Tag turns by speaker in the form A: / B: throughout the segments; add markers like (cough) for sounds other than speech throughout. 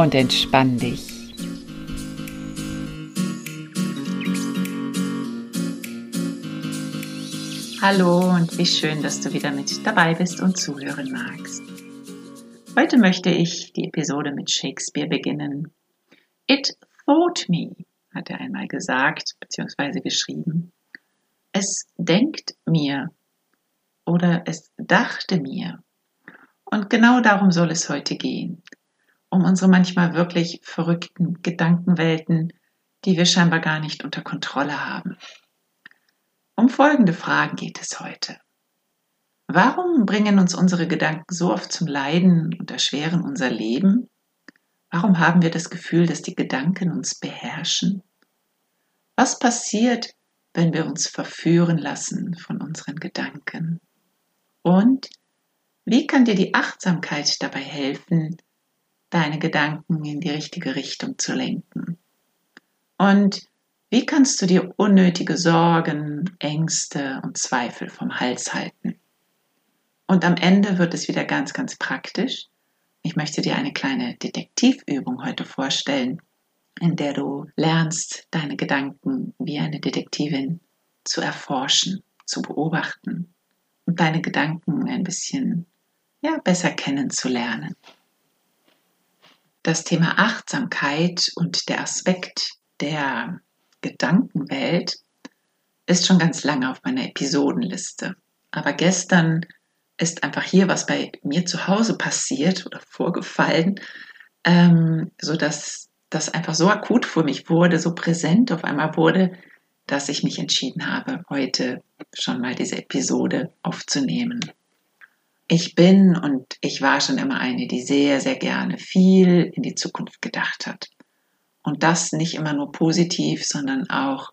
A: Und entspann dich. Hallo und wie schön, dass du wieder mit dabei bist und zuhören magst. Heute möchte ich die Episode mit Shakespeare beginnen. It thought me, hat er einmal gesagt bzw. geschrieben. Es denkt mir oder es dachte mir. Und genau darum soll es heute gehen. Um unsere manchmal wirklich verrückten Gedankenwelten, die wir scheinbar gar nicht unter Kontrolle haben. Um folgende Fragen geht es heute. Warum bringen uns unsere Gedanken so oft zum Leiden und erschweren unser Leben? Warum haben wir das Gefühl, dass die Gedanken uns beherrschen? Was passiert, wenn wir uns verführen lassen von unseren Gedanken? Und wie kann dir die Achtsamkeit dabei helfen, deine Gedanken in die richtige Richtung zu lenken? Und wie kannst du dir unnötige Sorgen, Ängste und Zweifel vom Hals halten? Und am Ende wird es wieder ganz, ganz praktisch. Ich möchte dir eine kleine Detektivübung heute vorstellen, in der du lernst, deine Gedanken wie eine Detektivin zu erforschen, zu beobachten und deine Gedanken ein bisschen ja, besser kennenzulernen. Das Thema Achtsamkeit und der Aspekt der Gedankenwelt ist schon ganz lange auf meiner Episodenliste. Aber gestern ist einfach hier was bei mir zu Hause passiert oder vorgefallen, ähm, so dass das einfach so akut für mich wurde, so präsent auf einmal wurde, dass ich mich entschieden habe, heute schon mal diese Episode aufzunehmen. Ich bin und ich war schon immer eine, die sehr, sehr gerne viel in die Zukunft gedacht hat. Und das nicht immer nur positiv, sondern auch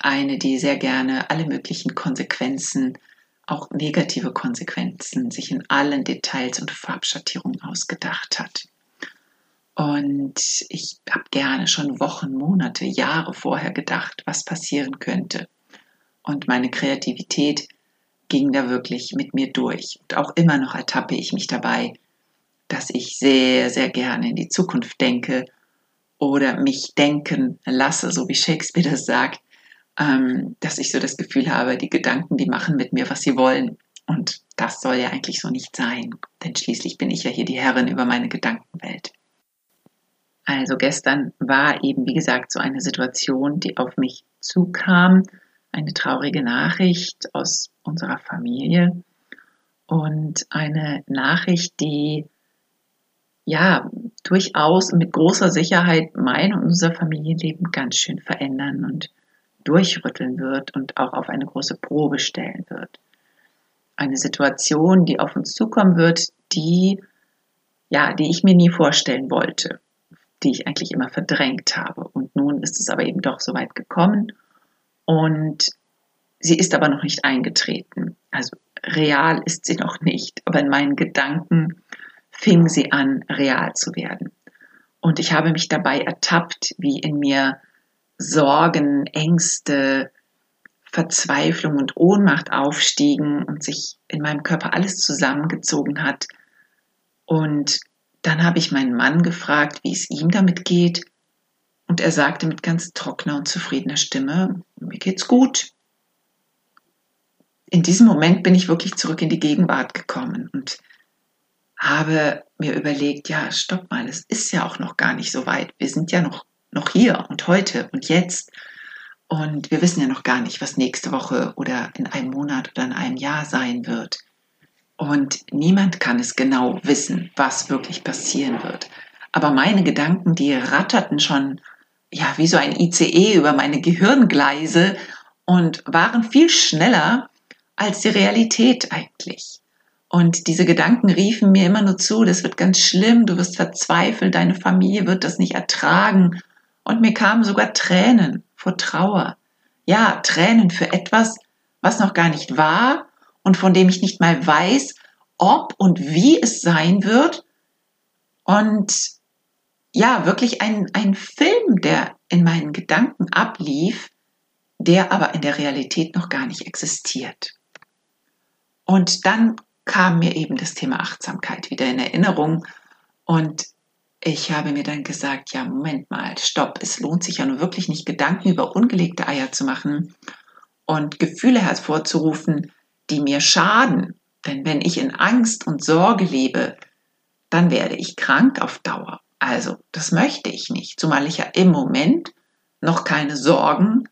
A: eine, die sehr gerne alle möglichen Konsequenzen, auch negative Konsequenzen, sich in allen Details und Farbschattierungen ausgedacht hat. Und ich habe gerne schon Wochen, Monate, Jahre vorher gedacht, was passieren könnte. Und meine Kreativität ging da wirklich mit mir durch. Und auch immer noch ertappe ich mich dabei, dass ich sehr, sehr gerne in die Zukunft denke oder mich denken lasse, so wie Shakespeare das sagt, ähm, dass ich so das Gefühl habe, die Gedanken, die machen mit mir, was sie wollen. Und das soll ja eigentlich so nicht sein, denn schließlich bin ich ja hier die Herrin über meine Gedankenwelt. Also gestern war eben, wie gesagt, so eine Situation, die auf mich zukam, eine traurige Nachricht aus unserer Familie und eine Nachricht, die ja durchaus mit großer Sicherheit mein und unser Familienleben ganz schön verändern und durchrütteln wird und auch auf eine große Probe stellen wird. Eine Situation, die auf uns zukommen wird, die ja, die ich mir nie vorstellen wollte, die ich eigentlich immer verdrängt habe. Und nun ist es aber eben doch so weit gekommen und sie ist aber noch nicht eingetreten. Also real ist sie noch nicht, aber in meinen Gedanken fing sie an, real zu werden. Und ich habe mich dabei ertappt, wie in mir Sorgen, Ängste, Verzweiflung und Ohnmacht aufstiegen und sich in meinem Körper alles zusammengezogen hat. Und dann habe ich meinen Mann gefragt, wie es ihm damit geht. Und er sagte mit ganz trockener und zufriedener Stimme, mir geht's gut. In diesem Moment bin ich wirklich zurück in die Gegenwart gekommen und habe mir überlegt, ja, stopp mal, es ist ja auch noch gar nicht so weit. Wir sind ja noch, noch hier und heute und jetzt. Und wir wissen ja noch gar nicht, was nächste Woche oder in einem Monat oder in einem Jahr sein wird. Und niemand kann es genau wissen, was wirklich passieren wird. Aber meine Gedanken, die ratterten schon, ja, wie so ein ICE über meine Gehirngleise und waren viel schneller als die Realität eigentlich. Und diese Gedanken riefen mir immer nur zu, das wird ganz schlimm, du wirst verzweifeln, deine Familie wird das nicht ertragen. Und mir kamen sogar Tränen vor Trauer. Ja, Tränen für etwas, was noch gar nicht war und von dem ich nicht mal weiß, ob und wie es sein wird. Und ja, wirklich ein, ein Film, der in meinen Gedanken ablief, der aber in der Realität noch gar nicht existiert. Und dann kam mir eben das Thema Achtsamkeit wieder in Erinnerung und ich habe mir dann gesagt, ja, Moment mal, stopp, es lohnt sich ja nur wirklich nicht, Gedanken über ungelegte Eier zu machen und Gefühle hervorzurufen, die mir schaden. Denn wenn ich in Angst und Sorge lebe, dann werde ich krank auf Dauer. Also, das möchte ich nicht, zumal ich ja im Moment noch keine Sorgen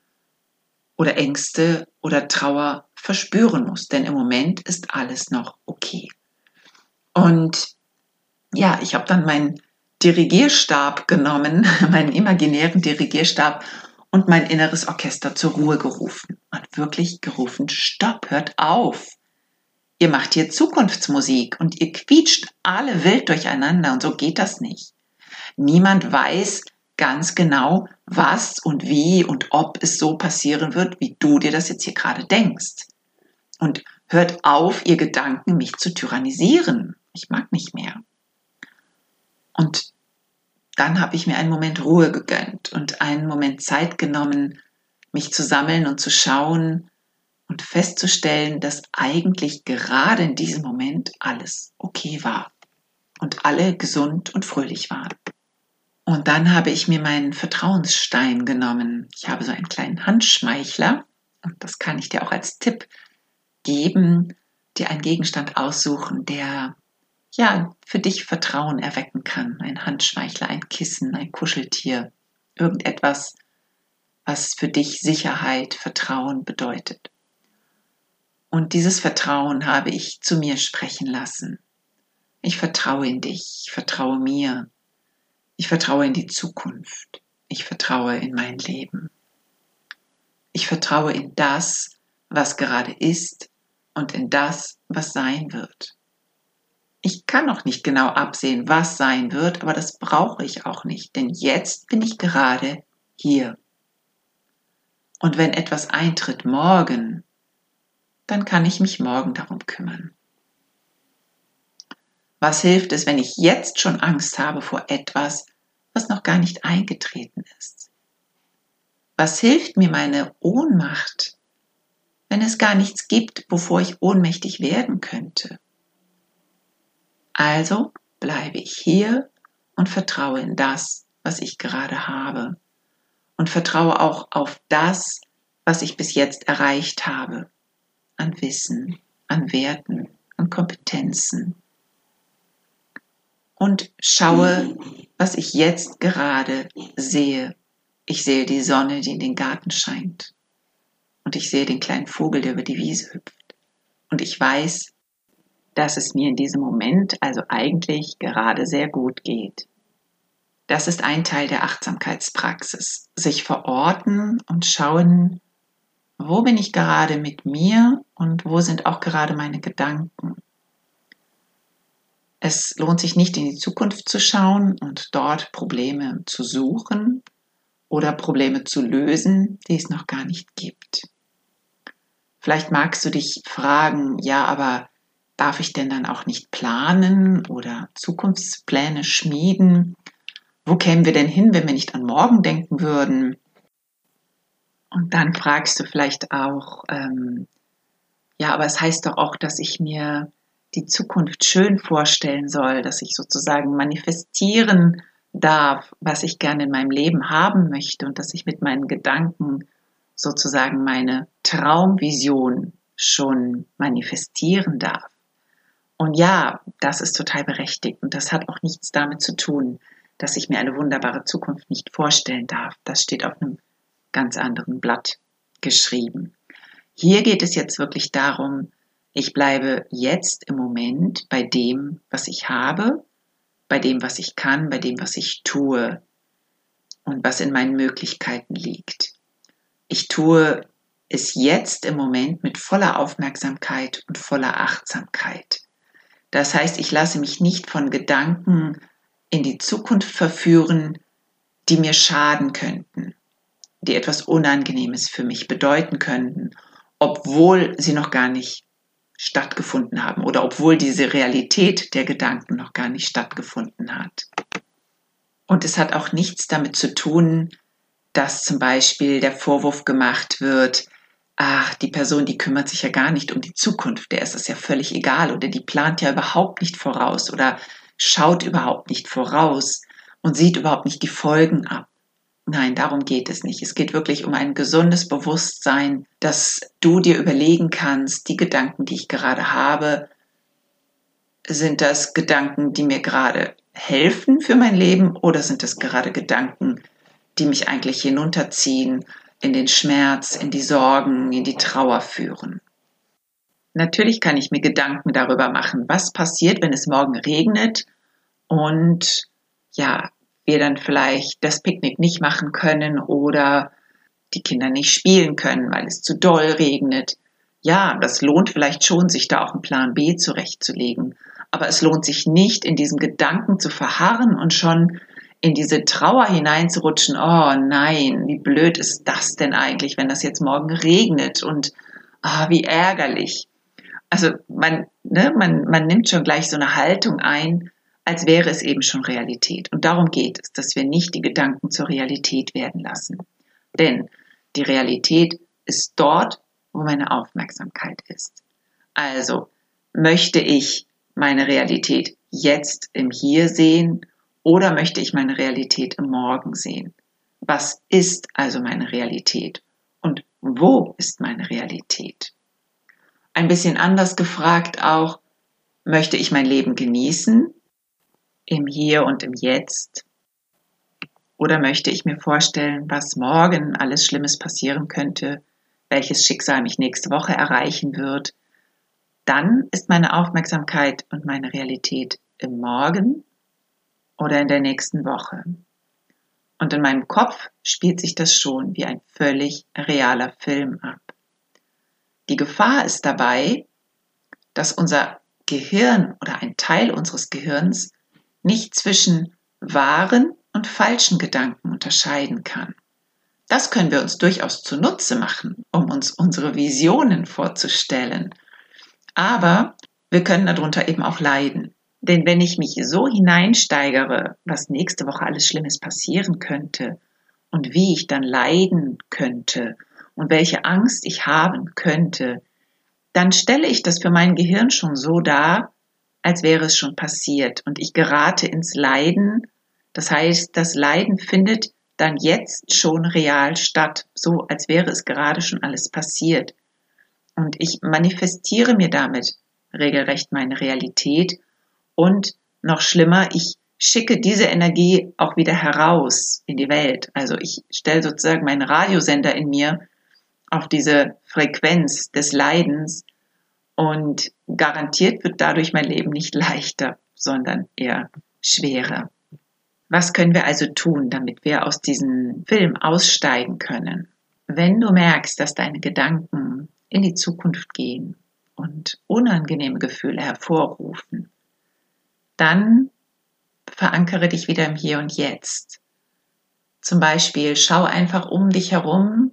A: oder Ängste oder Trauer verspüren muss, denn im Moment ist alles noch okay. Und ja, ich habe dann meinen Dirigierstab genommen, (laughs) meinen imaginären Dirigierstab und mein inneres Orchester zur Ruhe gerufen und wirklich gerufen, stopp, hört auf. Ihr macht hier Zukunftsmusik und ihr quietscht alle wild durcheinander und so geht das nicht. Niemand weiß ganz genau, was und wie und ob es so passieren wird, wie du dir das jetzt hier gerade denkst. Und hört auf, ihr Gedanken, mich zu tyrannisieren. Ich mag nicht mehr. Und dann habe ich mir einen Moment Ruhe gegönnt und einen Moment Zeit genommen, mich zu sammeln und zu schauen und festzustellen, dass eigentlich gerade in diesem Moment alles okay war und alle gesund und fröhlich waren. Und dann habe ich mir meinen Vertrauensstein genommen. Ich habe so einen kleinen Handschmeichler und das kann ich dir auch als Tipp geben, dir einen Gegenstand aussuchen, der ja für dich Vertrauen erwecken kann. Ein Handschmeichler, ein Kissen, ein Kuscheltier, irgendetwas, was für dich Sicherheit, Vertrauen bedeutet. Und dieses Vertrauen habe ich zu mir sprechen lassen. Ich vertraue in dich, ich vertraue mir, ich vertraue in die Zukunft, ich vertraue in mein Leben. Ich vertraue in das, was gerade ist und in das, was sein wird. Ich kann noch nicht genau absehen, was sein wird, aber das brauche ich auch nicht, denn jetzt bin ich gerade hier. Und wenn etwas eintritt morgen, dann kann ich mich morgen darum kümmern. Was hilft es, wenn ich jetzt schon Angst habe vor etwas, was noch gar nicht eingetreten ist? Was hilft mir meine Ohnmacht, wenn es gar nichts gibt, wovor ich ohnmächtig werden könnte. Also bleibe ich hier und vertraue in das, was ich gerade habe. Und vertraue auch auf das, was ich bis jetzt erreicht habe. An Wissen, an Werten, an Kompetenzen. Und schaue, was ich jetzt gerade sehe. Ich sehe die Sonne, die in den Garten scheint und ich sehe den kleinen Vogel, der über die Wiese hüpft. Und ich weiß, dass es mir in diesem Moment also eigentlich gerade sehr gut geht. Das ist ein Teil der Achtsamkeitspraxis. Sich verorten und schauen, wo bin ich gerade mit mir und wo sind auch gerade meine Gedanken. Es lohnt sich nicht in die Zukunft zu schauen und dort Probleme zu suchen oder Probleme zu lösen, die es noch gar nicht gibt. Vielleicht magst du dich fragen, ja, aber darf ich denn dann auch nicht planen oder Zukunftspläne schmieden? Wo kämen wir denn hin, wenn wir nicht an morgen denken würden? Und dann fragst du vielleicht auch, ähm, ja, aber es heißt doch auch, dass ich mir die Zukunft schön vorstellen soll, dass ich sozusagen manifestieren darf, was ich gerne in meinem Leben haben möchte und dass ich mit meinen Gedanken sozusagen meine Traumvision schon manifestieren darf. Und ja, das ist total berechtigt und das hat auch nichts damit zu tun, dass ich mir eine wunderbare Zukunft nicht vorstellen darf. Das steht auf einem ganz anderen Blatt geschrieben. Hier geht es jetzt wirklich darum, ich bleibe jetzt im Moment bei dem, was ich habe, bei dem, was ich kann, bei dem, was ich tue und was in meinen Möglichkeiten liegt. Ich tue es jetzt im Moment mit voller Aufmerksamkeit und voller Achtsamkeit. Das heißt, ich lasse mich nicht von Gedanken in die Zukunft verführen, die mir schaden könnten, die etwas Unangenehmes für mich bedeuten könnten, obwohl sie noch gar nicht stattgefunden haben oder obwohl diese Realität der Gedanken noch gar nicht stattgefunden hat. Und es hat auch nichts damit zu tun, dass zum Beispiel der Vorwurf gemacht wird, ach, die Person, die kümmert sich ja gar nicht um die Zukunft, der ist es ja völlig egal oder die plant ja überhaupt nicht voraus oder schaut überhaupt nicht voraus und sieht überhaupt nicht die Folgen ab. Nein, darum geht es nicht. Es geht wirklich um ein gesundes Bewusstsein, dass du dir überlegen kannst, die Gedanken, die ich gerade habe, sind das Gedanken, die mir gerade helfen für mein Leben oder sind das gerade Gedanken, die mich eigentlich hinunterziehen, in den Schmerz, in die Sorgen, in die Trauer führen? Natürlich kann ich mir Gedanken darüber machen, was passiert, wenn es morgen regnet und ja, wir dann vielleicht das Picknick nicht machen können oder die Kinder nicht spielen können, weil es zu doll regnet. Ja, das lohnt vielleicht schon, sich da auch einen Plan B zurechtzulegen. Aber es lohnt sich nicht, in diesen Gedanken zu verharren und schon in diese Trauer hineinzurutschen. Oh nein, wie blöd ist das denn eigentlich, wenn das jetzt morgen regnet und oh, wie ärgerlich. Also man, ne, man, man nimmt schon gleich so eine Haltung ein, als wäre es eben schon Realität. Und darum geht es, dass wir nicht die Gedanken zur Realität werden lassen. Denn die Realität ist dort, wo meine Aufmerksamkeit ist. Also möchte ich meine Realität jetzt im Hier sehen oder möchte ich meine Realität im Morgen sehen? Was ist also meine Realität? Und wo ist meine Realität? Ein bisschen anders gefragt auch, möchte ich mein Leben genießen im Hier und im Jetzt? Oder möchte ich mir vorstellen, was morgen alles Schlimmes passieren könnte, welches Schicksal mich nächste Woche erreichen wird? Dann ist meine Aufmerksamkeit und meine Realität im Morgen oder in der nächsten Woche. Und in meinem Kopf spielt sich das schon wie ein völlig realer Film ab. Die Gefahr ist dabei, dass unser Gehirn oder ein Teil unseres Gehirns nicht zwischen wahren und falschen Gedanken unterscheiden kann. Das können wir uns durchaus zunutze machen, um uns unsere Visionen vorzustellen. Aber wir können darunter eben auch leiden. Denn wenn ich mich so hineinsteigere, was nächste Woche alles Schlimmes passieren könnte und wie ich dann leiden könnte und welche Angst ich haben könnte, dann stelle ich das für mein Gehirn schon so dar, als wäre es schon passiert und ich gerate ins Leiden. Das heißt, das Leiden findet dann jetzt schon real statt, so als wäre es gerade schon alles passiert. Und ich manifestiere mir damit regelrecht meine Realität und noch schlimmer, ich schicke diese Energie auch wieder heraus in die Welt. Also ich stelle sozusagen meinen Radiosender in mir auf diese Frequenz des Leidens und garantiert wird dadurch mein Leben nicht leichter, sondern eher schwerer. Was können wir also tun, damit wir aus diesem Film aussteigen können? Wenn du merkst, dass deine Gedanken in die Zukunft gehen und unangenehme Gefühle hervorrufen, dann verankere dich wieder im Hier und Jetzt. Zum Beispiel schau einfach um dich herum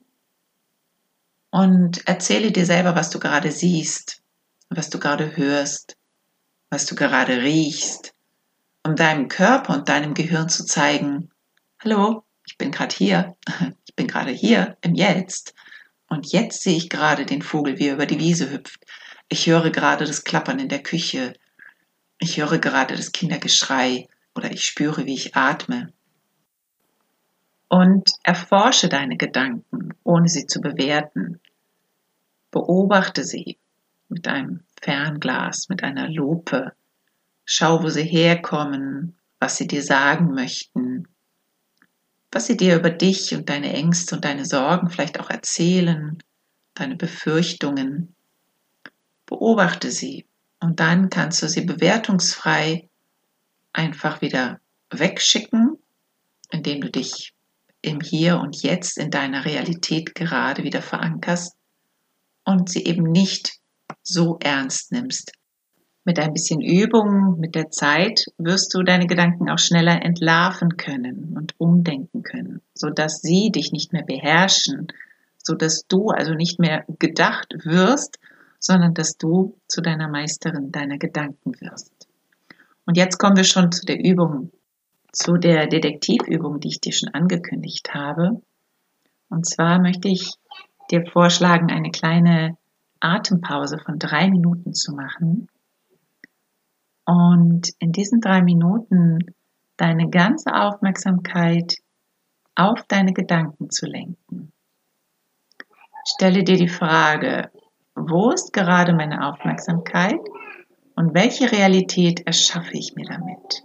A: und erzähle dir selber, was du gerade siehst, was du gerade hörst, was du gerade riechst, um deinem Körper und deinem Gehirn zu zeigen, hallo, ich bin gerade hier, (laughs) ich bin gerade hier im Jetzt und jetzt sehe ich gerade den Vogel, wie er über die Wiese hüpft. Ich höre gerade das Klappern in der Küche. Ich höre gerade das Kindergeschrei oder ich spüre, wie ich atme. Und erforsche deine Gedanken, ohne sie zu bewerten. Beobachte sie mit einem Fernglas, mit einer Lupe. Schau, wo sie herkommen, was sie dir sagen möchten, was sie dir über dich und deine Ängste und deine Sorgen vielleicht auch erzählen, deine Befürchtungen. Beobachte sie und dann kannst du sie bewertungsfrei einfach wieder wegschicken, indem du dich im Hier und Jetzt in deiner Realität gerade wieder verankerst und sie eben nicht so ernst nimmst, Mit ein bisschen Übung, mit der Zeit wirst du deine Gedanken auch schneller entlarven können und umdenken können, sodass sie dich nicht mehr beherrschen, sodass du also nicht mehr gedacht wirst, sondern dass du zu deiner Meisterin deiner Gedanken wirst. Und jetzt kommen wir schon zu der Übung, zu der Detektivübung, die ich dir schon angekündigt habe. Und zwar möchte ich dir vorschlagen, eine kleine Atempause von drei Minuten zu machen und in diesen drei Minuten deine ganze Aufmerksamkeit auf deine Gedanken zu lenken. Stelle dir die Frage, wo ist gerade meine Aufmerksamkeit und welche Realität erschaffe ich mir damit?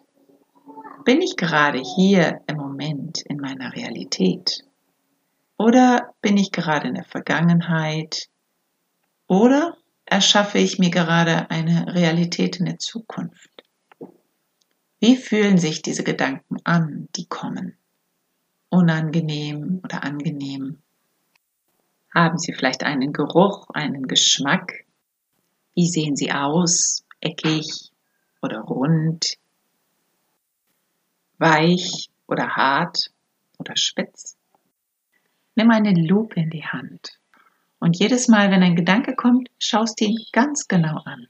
A: Bin ich gerade hier im Moment in meiner Realität? Oder bin ich gerade in der Vergangenheit? Oder erschaffe ich mir gerade eine Realität in der Zukunft? Wie fühlen sich diese Gedanken an, die kommen? Unangenehm oder angenehm? Haben sie vielleicht einen Geruch, einen Geschmack? Wie sehen sie aus? Eckig oder rund? Weich oder hart oder spitz? Nimm eine Lupe in die Hand und jedes Mal, wenn ein Gedanke kommt, schaust ihn ganz genau an.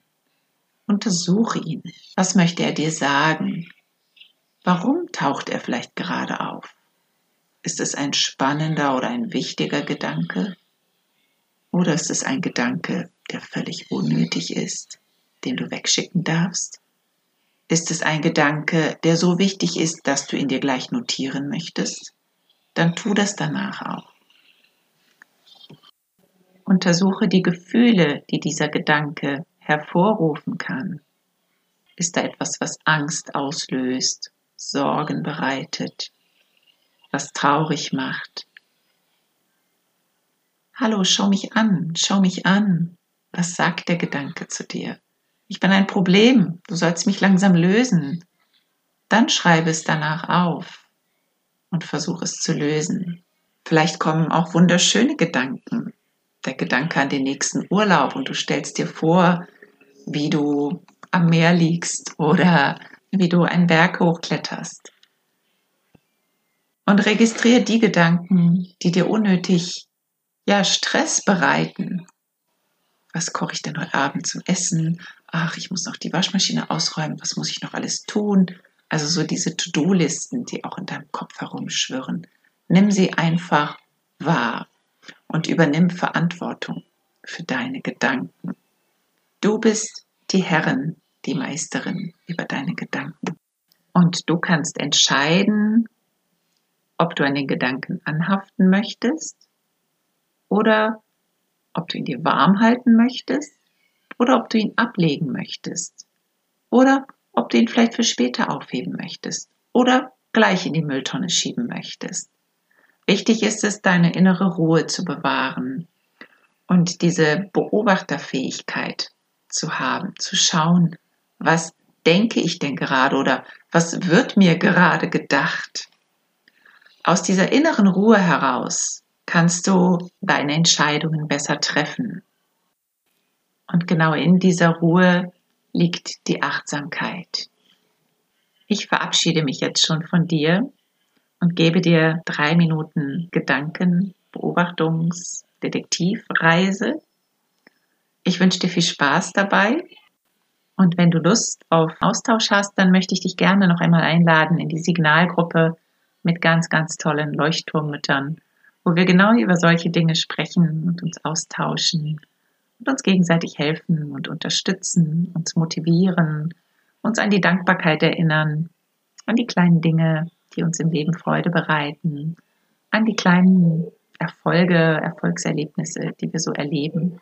A: Untersuche ihn. Was möchte er dir sagen? Warum taucht er vielleicht gerade auf? Ist es ein spannender oder ein wichtiger Gedanke? Oder ist es ein Gedanke, der völlig unnötig ist, den du wegschicken darfst? Ist es ein Gedanke, der so wichtig ist, dass du ihn dir gleich notieren möchtest? Dann tu das danach auch. Untersuche die Gefühle, die dieser Gedanke hervorrufen kann. Ist da etwas, was Angst auslöst, Sorgen bereitet, was traurig macht? Hallo, schau mich an, schau mich an. Was sagt der Gedanke zu dir? Ich bin ein Problem, du sollst mich langsam lösen. Dann schreibe es danach auf und versuche es zu lösen. Vielleicht kommen auch wunderschöne Gedanken, der Gedanke an den nächsten Urlaub und du stellst dir vor, wie du am Meer liegst oder wie du einen Berg hochkletterst. Und registriere die Gedanken, die dir unnötig ja, Stress bereiten. Was koche ich denn heute Abend zum Essen? Ach, ich muss noch die Waschmaschine ausräumen. Was muss ich noch alles tun? Also so diese To-Do-Listen, die auch in deinem Kopf herumschwirren. Nimm sie einfach wahr und übernimm Verantwortung für deine Gedanken. Du bist die Herrin, die Meisterin über deine Gedanken. Und du kannst entscheiden, ob du an den Gedanken anhaften möchtest oder ob du ihn dir warm halten möchtest oder ob du ihn ablegen möchtest oder ob du ihn vielleicht für später aufheben möchtest oder gleich in die Mülltonne schieben möchtest. Wichtig ist es, deine innere Ruhe zu bewahren und diese Beobachterfähigkeit zu haben, zu schauen, was denke ich denn gerade oder was wird mir gerade gedacht. Aus dieser inneren Ruhe heraus kannst du deine Entscheidungen besser treffen. Und genau in dieser Ruhe liegt die Achtsamkeit. Ich verabschiede mich jetzt schon von dir und gebe dir drei Minuten Gedanken, Beobachtungs, Detektivreise. Ich wünsche dir viel Spaß dabei. Und wenn du Lust auf Austausch hast, dann möchte ich dich gerne noch einmal einladen in die Signalgruppe mit ganz, ganz tollen Leuchtturmmüttern, wo wir genau über solche Dinge sprechen und uns austauschen und uns gegenseitig helfen und unterstützen, uns motivieren, uns an die Dankbarkeit erinnern, an die kleinen Dinge, die uns im Leben Freude bereiten, an die kleinen Erfolge, Erfolgserlebnisse, die wir so erleben.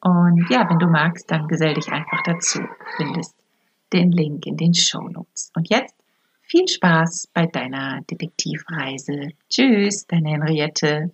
A: Und ja, wenn du magst, dann gesell dich einfach dazu. Du findest den Link in den Show Notes. Und jetzt viel Spaß bei deiner Detektivreise. Tschüss, deine Henriette.